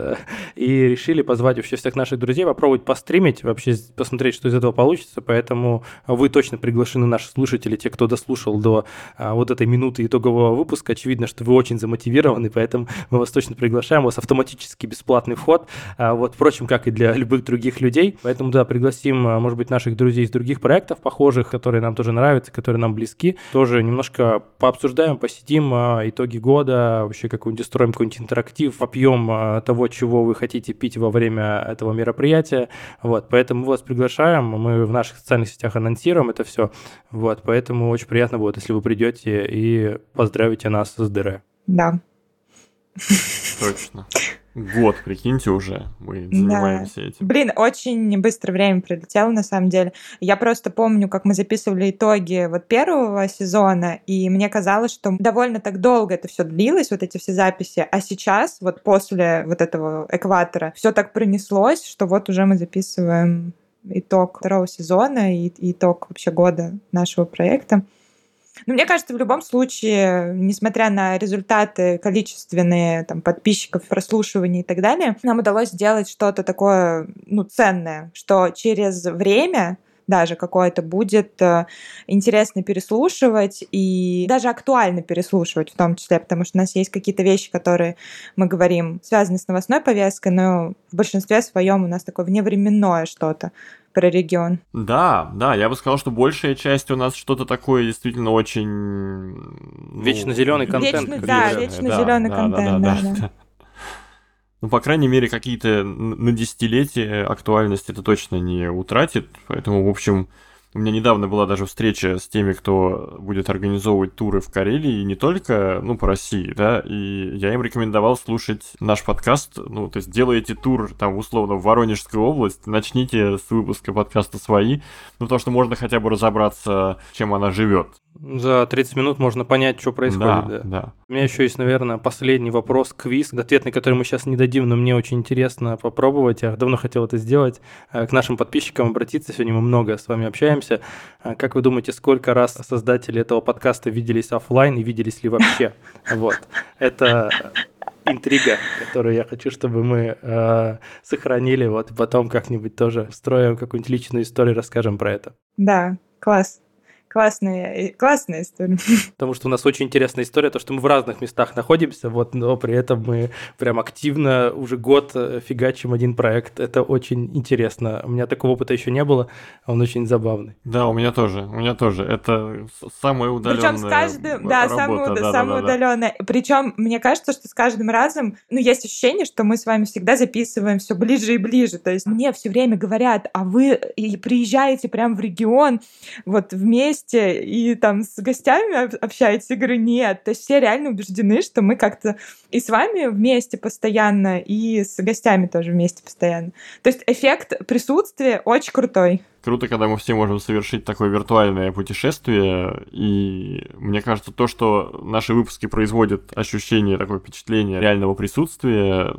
и решили позвать вообще всех наших друзей, попробовать постримить, вообще посмотреть, что из этого получится, поэтому вы точно приглашены, наши слушатели, те, кто дослушал до вот этой минуты итогового выпуска, очевидно, что вы очень замотивированы, поэтому мы вас точно приглашаем, у вас автоматически бесплатный вход, а, вот, впрочем, как и для любых других людей. Поэтому, да, пригласим, а, может быть, наших друзей из других проектов похожих, которые нам тоже нравятся, которые нам близки, тоже немножко пообсуждаем, посидим а, итоги года, вообще какую-нибудь строим какой-нибудь интерактив, попьем того, чего вы хотите пить во время этого мероприятия, вот, поэтому мы вас приглашаем, мы в наших социальных сетях анонсируем это все, вот, поэтому очень приятно будет, если вы придете и поздравите нас с дырой. Да, Точно. Год, прикиньте, уже мы занимаемся да. этим. Блин, очень быстро время пролетело, на самом деле. Я просто помню, как мы записывали итоги вот первого сезона, и мне казалось, что довольно так долго это все длилось, вот эти все записи, а сейчас, вот после вот этого экватора, все так пронеслось, что вот уже мы записываем итог второго сезона и итог вообще года нашего проекта. Но мне кажется, в любом случае, несмотря на результаты количественные там, подписчиков, прослушиваний и так далее, нам удалось сделать что-то такое ну, ценное, что через время даже какое-то будет э, интересно переслушивать и даже актуально переслушивать в том числе, потому что у нас есть какие-то вещи, которые мы говорим, связаны с новостной повесткой, но в большинстве своем у нас такое вневременное что-то про регион. Да, да, я бы сказал, что большая часть у нас что-то такое действительно очень... Ну, вечно зеленый контент. Вечно, да, вечно да, зеленый да, контент, да, да, да, да. Ну, по крайней мере, какие-то на десятилетия актуальность это точно не утратит. Поэтому, в общем, у меня недавно была даже встреча с теми, кто будет организовывать туры в Карелии, и не только, ну, по России, да, и я им рекомендовал слушать наш подкаст, ну, то есть делаете тур, там, условно, в Воронежскую область, начните с выпуска подкаста «Свои», ну, потому что можно хотя бы разобраться, чем она живет. За 30 минут можно понять, что происходит. Да, да. да. У меня еще есть, наверное, последний вопрос, квиз, ответ на который мы сейчас не дадим, но мне очень интересно попробовать. Я давно хотел это сделать. Э, к нашим подписчикам обратиться. Сегодня мы много с вами общаемся. Э, как вы думаете, сколько раз создатели этого подкаста виделись офлайн и виделись ли вообще? Вот. Это интрига, которую я хочу, чтобы мы э, сохранили. Вот потом как-нибудь тоже встроим какую-нибудь личную историю, расскажем про это. Да, класс классная, классная история. Потому что у нас очень интересная история, то, что мы в разных местах находимся, вот, но при этом мы прям активно уже год э, фигачим один проект. Это очень интересно. У меня такого опыта еще не было, а он очень забавный. Да, у меня тоже, у меня тоже. Это самая удаленная Причем с каждым, да, работа, самая, да, да, удаленная. Да. Причем мне кажется, что с каждым разом, ну, есть ощущение, что мы с вами всегда записываем все ближе и ближе. То есть мне все время говорят, а вы приезжаете прям в регион, вот вместе вместе и там с гостями общаетесь? Я говорю, нет. То есть все реально убеждены, что мы как-то и с вами вместе постоянно, и с гостями тоже вместе постоянно. То есть эффект присутствия очень крутой круто, когда мы все можем совершить такое виртуальное путешествие, и мне кажется, то, что наши выпуски производят ощущение, такое впечатление реального присутствия,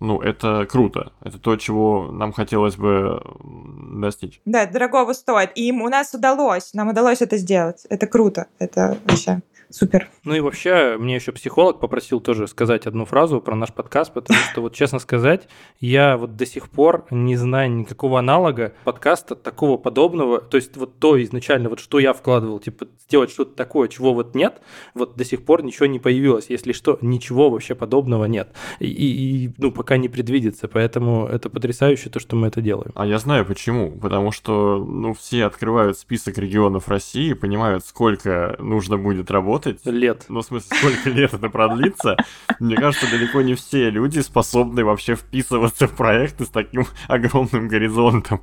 ну, это круто. Это то, чего нам хотелось бы достичь. Да, дорогого стоит. И у нас удалось, нам удалось это сделать. Это круто, это вообще супер. Ну и вообще, мне еще психолог попросил тоже сказать одну фразу про наш подкаст, потому что, вот честно сказать, я вот до сих пор не знаю никакого аналога подкаста такого подобного. То есть вот то изначально, вот что я вкладывал, типа сделать что-то такое, чего вот нет, вот до сих пор ничего не появилось. Если что, ничего вообще подобного нет. И, и ну, пока не предвидится, поэтому это потрясающе то, что мы это делаем. А я знаю почему. Потому что, ну, все открывают список регионов России, понимают, сколько нужно будет работать, работать. Лет. Ну, в смысле, сколько лет это продлится. Мне кажется, далеко не все люди способны вообще вписываться в проекты с таким огромным горизонтом.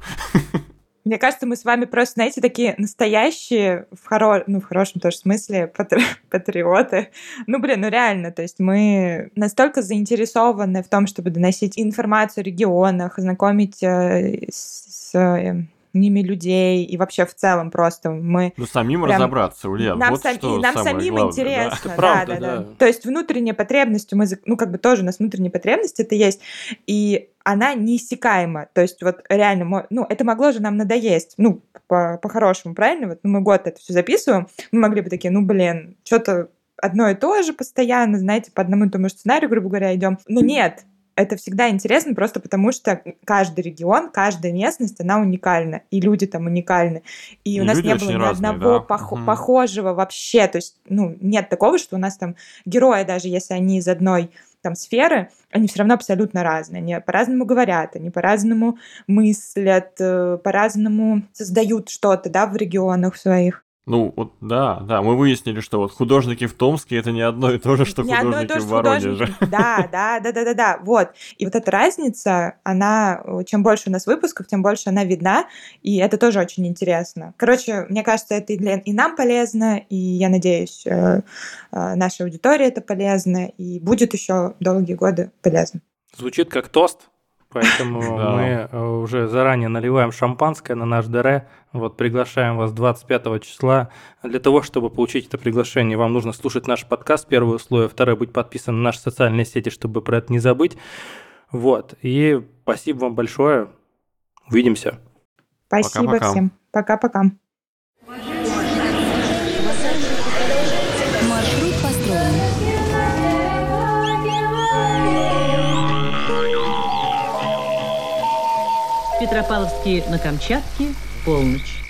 Мне кажется, мы с вами просто, знаете, такие настоящие, в, хоро... ну, в хорошем тоже смысле, патри... патриоты. Ну, блин, ну реально, то есть мы настолько заинтересованы в том, чтобы доносить информацию о регионах, знакомить э, с э, ними людей и вообще в целом просто мы... Ну, самим прям... разобраться, Ульян, нам вот сам... что и нам самим главное, интересно, да. да, правда, да, да. да. То есть внутренняя потребность, мы, ну, как бы тоже у нас внутренняя потребность это есть, и она неиссякаема. То есть вот реально, ну, это могло же нам надоесть, ну, по-хорошему, правильно? Вот ну, мы год это все записываем, мы могли бы такие, ну, блин, что-то одно и то же постоянно, знаете, по одному и тому же сценарию, грубо говоря, идем. Но нет, это всегда интересно просто потому, что каждый регион, каждая местность, она уникальна, и люди там уникальны. И, и у нас не было ни разные, одного да? пох- угу. похожего вообще, то есть, ну, нет такого, что у нас там герои, даже если они из одной там сферы, они все равно абсолютно разные. Они по-разному говорят, они по-разному мыслят, э, по-разному создают что-то, да, в регионах своих. Ну, вот, да, да, мы выяснили, что вот художники в Томске это не одно и то же, что не одно и художники то же в Воронеже. художники. Да, да, да, да, да, да. Вот. И вот эта разница, она, э, чем больше у нас выпусков, тем больше она видна, и это тоже очень интересно. Короче, мне кажется, это и, для, и нам полезно, и я надеюсь, э, э, нашей аудитории это полезно, и будет еще долгие годы полезно. Звучит как тост, поэтому мы уже заранее наливаем шампанское на наш ДР. Вот приглашаем вас 25 числа. Для того, чтобы получить это приглашение, вам нужно слушать наш подкаст, первое условие. Второе, быть подписан на наши социальные сети, чтобы про это не забыть. Вот. И спасибо вам большое. Увидимся. Спасибо Пока-пока. всем. Пока-пока. Маршрут построен. Петропавловске на Камчатке, полночь.